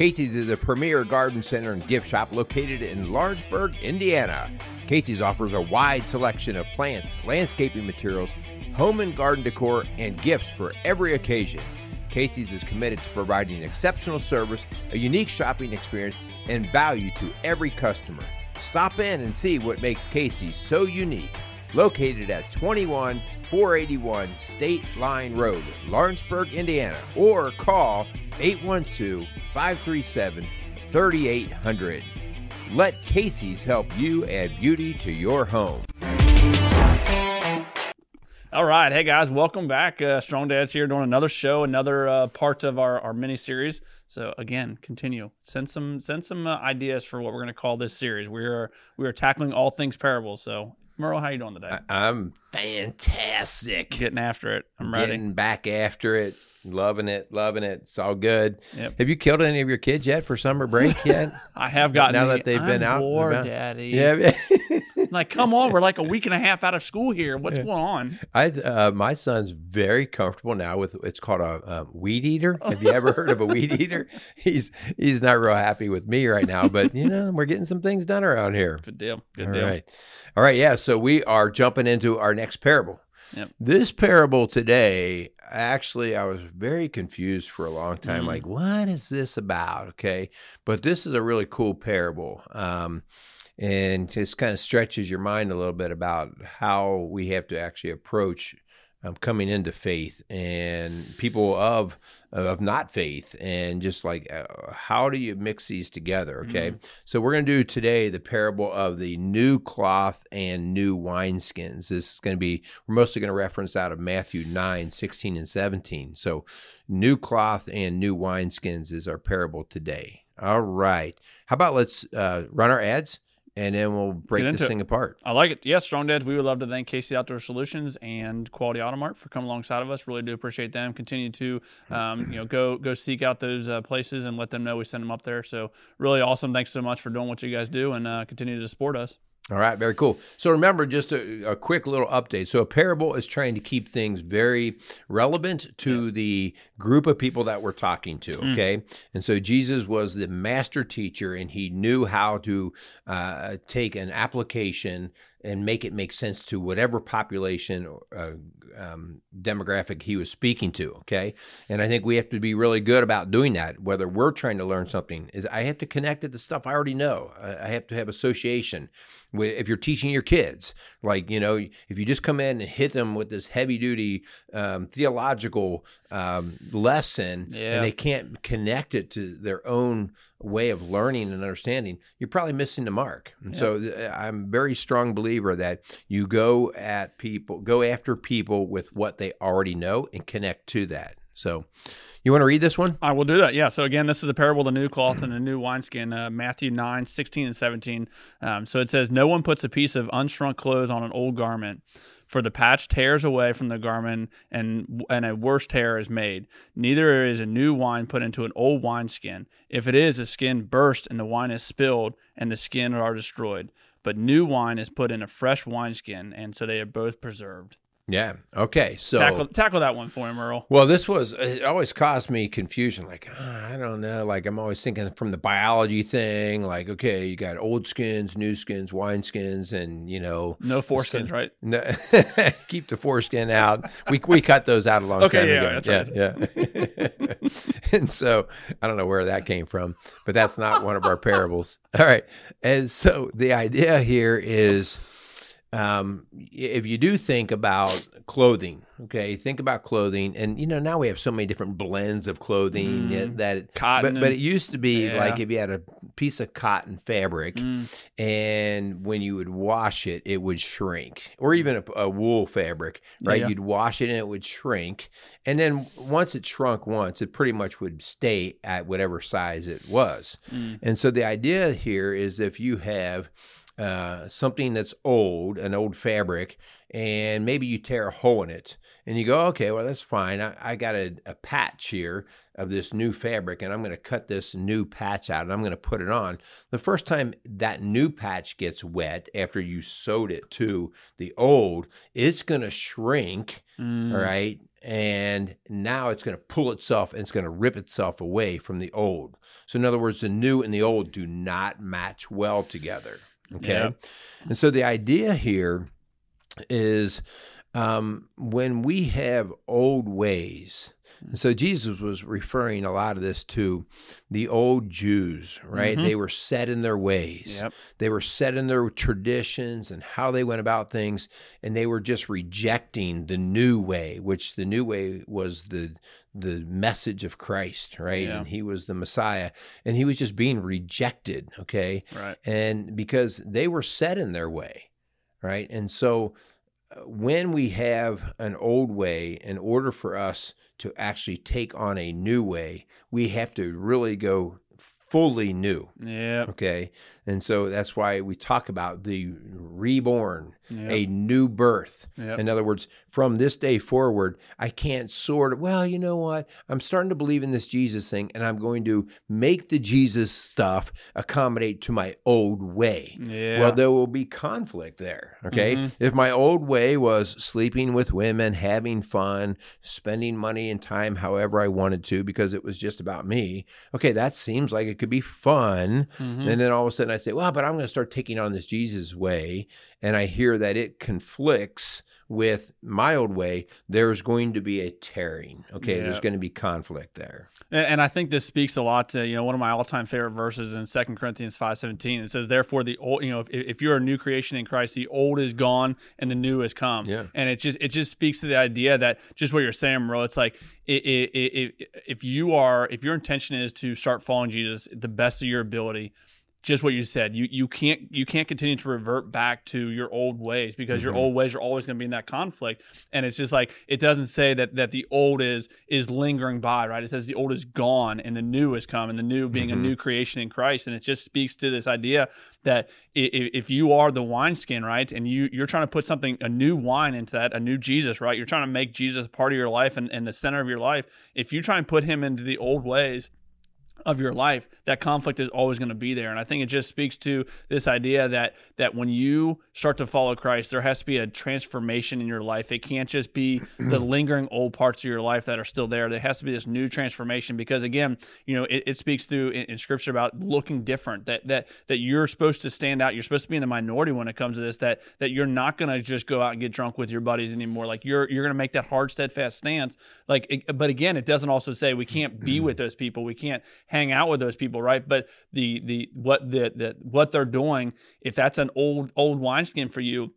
Casey's is a premier garden center and gift shop located in Lawrenceburg, Indiana. Casey's offers a wide selection of plants, landscaping materials, home and garden decor, and gifts for every occasion. Casey's is committed to providing exceptional service, a unique shopping experience, and value to every customer. Stop in and see what makes Casey's so unique. Located at 21 481 State Line Road, Lawrenceburg, Indiana, or call 812 537 3800. Let Casey's help you add beauty to your home. All right, hey guys, welcome back. Uh, Strong Dad's here doing another show, another uh, part of our, our mini series. So again, continue send some send some uh, ideas for what we're going to call this series. We are we are tackling all things parables. So Merle, how you doing today? I'm fantastic. Getting after it. I'm ready. Getting back after it. Loving it, loving it. It's all good. Yep. Have you killed any of your kids yet for summer break yet? I have gotten now the, that they've been "I'm out and bored, about." Daddy. yeah. like come on, we're like a week and a half out of school here. What's going on? I uh, my son's very comfortable now with it's called a, um weed eater. Have you ever heard of a weed eater? He's he's not real happy with me right now, but you know we're getting some things done around here. Good deal. Good All deal. right, all right, yeah. So we are jumping into our next parable. Yep. This parable today, actually, I was very confused for a long time. Mm. Like, what is this about? Okay, but this is a really cool parable. Um, and just kind of stretches your mind a little bit about how we have to actually approach um, coming into faith and people of of not faith and just like uh, how do you mix these together okay? So we're going to do today the parable of the new cloth and new wineskins. This is going to be we're mostly going to reference out of matthew 9 16 and 17 so new cloth and new wineskins is our parable today. All right. How about let's uh, run our ads and then we'll break this it. thing apart I like it. Yes, Strong Dads. We would love to thank Casey Outdoor Solutions and Quality Auto Mart for coming alongside of us. Really do appreciate them. Continue to, um, you know, go go seek out those uh, places and let them know we send them up there. So really awesome. Thanks so much for doing what you guys do and uh, continue to support us. All right, very cool. So remember, just a, a quick little update. So a parable is trying to keep things very relevant to the group of people that we're talking to. Okay, and so Jesus was the master teacher, and he knew how to uh, take an application and make it make sense to whatever population uh, um, demographic he was speaking to. Okay, and I think we have to be really good about doing that. Whether we're trying to learn something, is I have to connect it to stuff I already know. I I have to have association. With, if you're teaching your kids, like you know, if you just come in and hit them with this heavy duty um, theological um, lesson, Yeah. and they can't connect it to their own way of learning and understanding, you're probably missing the mark. And so th- I'm a very strong believer that you go at people, go after people with what they already know and connect to that. So you want to read this one? I will do that. Yeah. So again, this is a parable of the new cloth and the new wineskin, uh, Matthew 9, 16 and 17. Um, so it says, No one puts a piece of unshrunk clothes on an old garment, for the patch tears away from the garment and, and a worse tear is made. Neither is a new wine put into an old wineskin. If it is, the skin bursts and the wine is spilled and the skin are destroyed. But new wine is put in a fresh wineskin, and so they are both preserved. Yeah. Okay. So Tackle, tackle that one for him, Earl. Well, this was, it always caused me confusion. Like, ah, I don't know. Like, I'm always thinking from the biology thing, like, okay, you got old skins, new skins, wine skins, and, you know, No foreskins, right? no, keep the foreskin out. We, we cut those out a long Okay, time yeah, ago. yeah, yeah. and so I don't know where that came from, but that's not one of our parables. All right. And so the idea here is um, if you do think about clothing, okay, think about clothing, and you know now we have so many different blends of clothing Mhm. that it, Cotton but, but it used to be Yeah. like if you had a piece of cotton fabric, Mm. and when you would wash it, it would shrink, or even a, a wool fabric, right? Yeah. You'd wash it and it would shrink, and then once it shrunk once, it pretty much would stay at whatever size it was. Mm. And so the idea here is if you have uh, something that's old, an old fabric, and maybe you tear a hole in it, and you go, okay, well, that's fine. I, I got a, a patch here of this new fabric, and I'm going to cut this new patch out and I'm going to put it on. The first time that new patch gets wet after you sewed it to the old, it's going to shrink Mm. all right and now it's going to pull itself and it's going to rip itself away from the old. So, in other words, the new and the old do not match well together. Okay. Yeah. And so the idea here is um, when we have old ways, and so Jesus was referring a lot of this to the old Jews, right? Mhm. They were set in their ways. Yep. They were set in their traditions and how they went about things, and they were just rejecting the new way, which the new way was the the message of Christ, right? Yeah. And he was the Messiah, and he was just being rejected, okay? Right. And because they were set in their way, right? And so when we have an old way, in order for us to actually take on a new way, we have to really go fully new. Yeah. Okay. And so that's why we talk about the reborn, Yep. a new birth. Yep. In other words, from this day forward, I can't sort of, well, you know what? I'm starting to believe in this Jesus thing, and I'm going to make the Jesus stuff accommodate to my old way. Yeah. Well, there will be conflict there. Okay. Mhm. If my old way was sleeping with women, having fun, spending money and time however I wanted to because it was just about me, okay, that seems like it could be fun. Mhm. And then all of a sudden I say, well, but I'm going to start taking on this Jesus way. And I hear that it conflicts with my old way. There's going to be a tearing. Okay. Yeah. There's going to be conflict there. And I think this speaks a lot to you know one of my all time favorite verses in 2 Corinthians five seventeen. It says, "Therefore the old you know if, if you're a new creation in Christ, the old is gone and the new has come." Yeah. And it just it just speaks to the idea that just what you're saying, bro. It's like i i i i if you are if your intention is to start following Jesus the best of your ability. Just what you said, you you can't you can't continue to revert back to your old ways because your Mhm. old ways are always going to be in that conflict, and it's just like it doesn't say that that the old is is lingering by, right? It says the old is gone and the new has come, and the new being Mhm. a new creation in Christ, and it just speaks to this idea that if you are the wineskin, right, and you you're trying to put something a new wine into that, a new Jesus, right? You're trying to make Jesus part of your life and, and the center of your life. If you try and put him into the old ways of your life, that conflict is always going to be there. And I think it just speaks to this idea that that when you start to follow Christ, there has to be a transformation in your life. It can't just be the lingering old parts of your life that are still there. There has to be this new transformation because again, you know, it, it speaks to in, in scripture about looking different, that that that you're supposed to stand out. You're supposed to be in the minority when it comes to this, that that you're not going to just go out and get drunk with your buddies anymore. Like you're you're going to make that hard, steadfast stance. Like, it- but again, it doesn't also say we can't be with those people. We can't hang out with those people, right? But the the what the, the what they're doing, if that's an old old wineskin for you,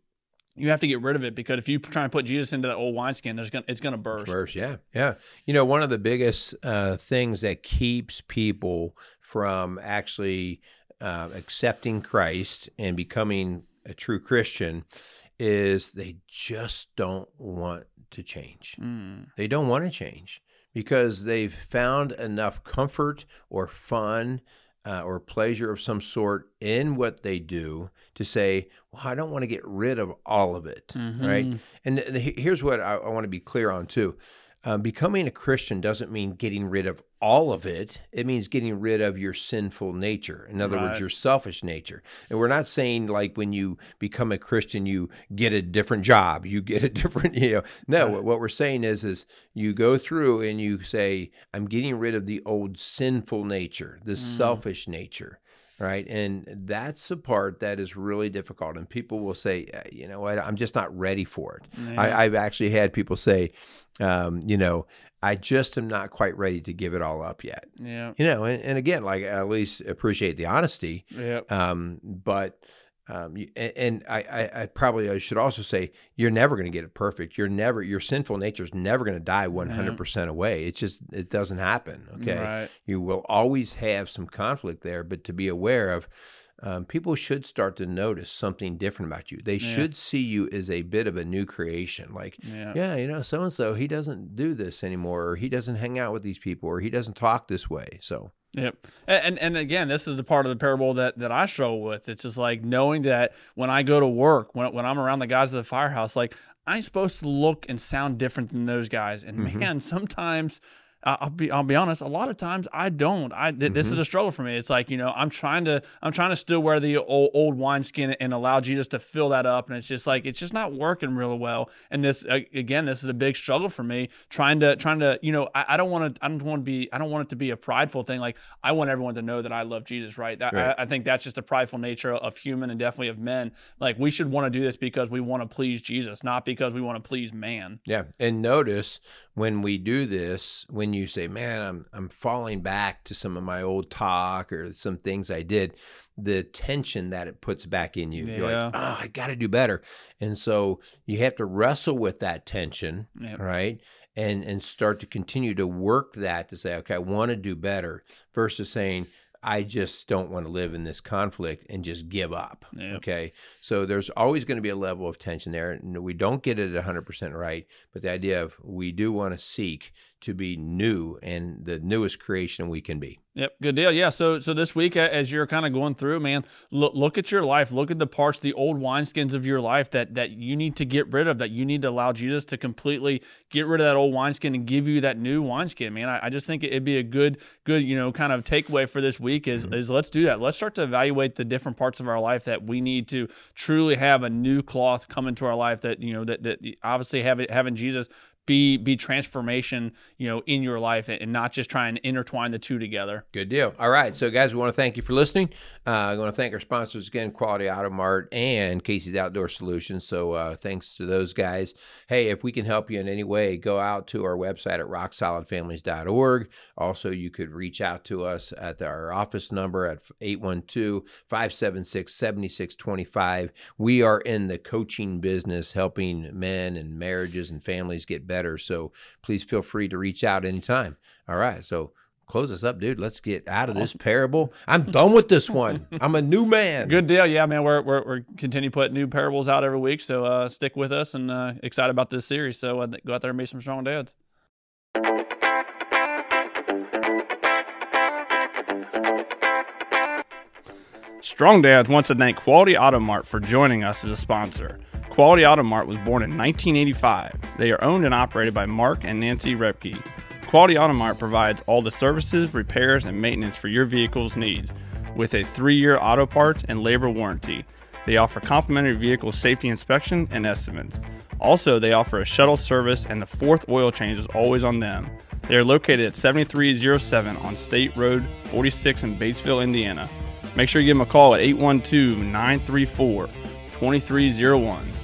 you have to get rid of it because if you try and put Jesus into that old wineskin, there's gonna it's gonna burst. Burst, yeah, yeah. You know, one of the biggest uh, things that keeps people from actually uh, accepting Christ and becoming a true Christian is they just don't want to change. Mm, They don't want to change because they've found enough comfort or fun uh, or pleasure of some sort in what they do to say, well, I don't want to get rid of all of it, right? Mhm. And th- th- here's what I, I want to be clear on too. Um, becoming a Christian doesn't mean getting rid of all of it. It means getting rid of your sinful nature. In other Right. words, your selfish nature. And we're not saying like when you become a Christian, you get a different job, you get a different, you know. No, Right. what, we're saying is, is you go through and you say, I'm getting rid of the old sinful nature, the Mm. selfish nature right? And that's the part that is really difficult. And people will say, "Uh, you know what, I'm just not ready for it. Yeah. I, I've actually had people say, um, you know, I just am not quite ready to give it all up yet. yeah. You know, and, and again, like I at least appreciate the honesty, Yeah. um, but. Um, you- and, I, I, I probably I should also say you're never going to get it perfect. You're never your sinful nature is never going to die 100 percent away. It just it doesn't happen. Okay, Right. you will always have some conflict there, but to be aware of, um, people should start to notice something different about you. They Yeah. should see you as a bit of a new creation. Like, Yeah. yeah, you know, so and so, he doesn't do this anymore, or he doesn't hang out with these people, or he doesn't talk this way. So, Yep. And, and again, this is the part of the parable that, that I struggle with. It's just like knowing that when I go to work, when when I'm around the guys at the firehouse, like I'm supposed to look and sound different than those guys. And Mhm. man, sometimes I'll be I'll be honest. A lot of times I don't. I th- this Mm-hmm. is a struggle for me. It's like you know I'm trying to I'm trying to still wear the old, old wineskin and allow Jesus to fill that up, and it's just like it's just not working real well. And this again, this is a big struggle for me. Trying to trying to you know I, I don't want to I don't want to be I don't want it to be a prideful thing. Like I want everyone to know that I love Jesus. Right. That, Right. I, I think that's just a prideful nature of human and definitely of men. Like we should want to do this because we want to please Jesus, not because we want to please man. Yeah, and notice when we do this, when you say, "Man, I'm I'm falling back to some of my old talk or some things I did," the tension that it puts back in you. You're Yeah. like, "Oh, I got to do better," and so you have to wrestle with that tension, Yep. right? And and start to continue to work that to say, "Okay, I want to do better," versus saying. I just don't want to live in this conflict and just give up. Yep. Okay. So there's always going to be a level of tension there. And we don't get it 100% right. But the idea of we do want to seek to be new and the newest creation we can be. Yep, good deal. Yeah. So so this week, as you're kind of going through, man, look look at your life. Look at the parts, the old wineskins of your life that that you need to get rid of. That you need to allow Jesus to completely get rid of that old wineskin and give you that new wineskin. Man, I, I just think it'd be a good good you know kind of takeaway for this week is mm-hmm. is let's do that. Let's start to evaluate the different parts of our life that we need to truly have a new cloth come into our life. That you know that that obviously having having Jesus be be transformation you know in your life and not just try and intertwine the two together. Good deal. All right. So, guys, we want to thank you for listening. Uh, I want to thank our sponsors again, Quality Auto Mart and Casey's Outdoor Solutions. So, uh, thanks to those guys. Hey, if we can help you in any way, go out to our website at rocksolidfamilies.org. Also, you could reach out to us at our office number at 812 576 7625. We are in the coaching business, helping men and marriages and families get better. So, please feel free to reach out anytime. All right. So, close us up, dude. Let's get out of this parable. I'm done with this one. I'm a new man. Good deal, yeah, man. We're we're, we're continue to put new parables out every week, so uh, stick with us and uh, excited about this series. So uh, go out there and be some strong dads. Strong Dads wants to thank Quality Auto Mart for joining us as a sponsor. Quality Auto Mart was born in 1985. They are owned and operated by Mark and Nancy Repke. Quality Auto Mart provides all the services, repairs, and maintenance for your vehicle's needs with a three year auto parts and labor warranty. They offer complimentary vehicle safety inspection and estimates. Also, they offer a shuttle service, and the fourth oil change is always on them. They are located at 7307 on State Road 46 in Batesville, Indiana. Make sure you give them a call at 812 934 2301.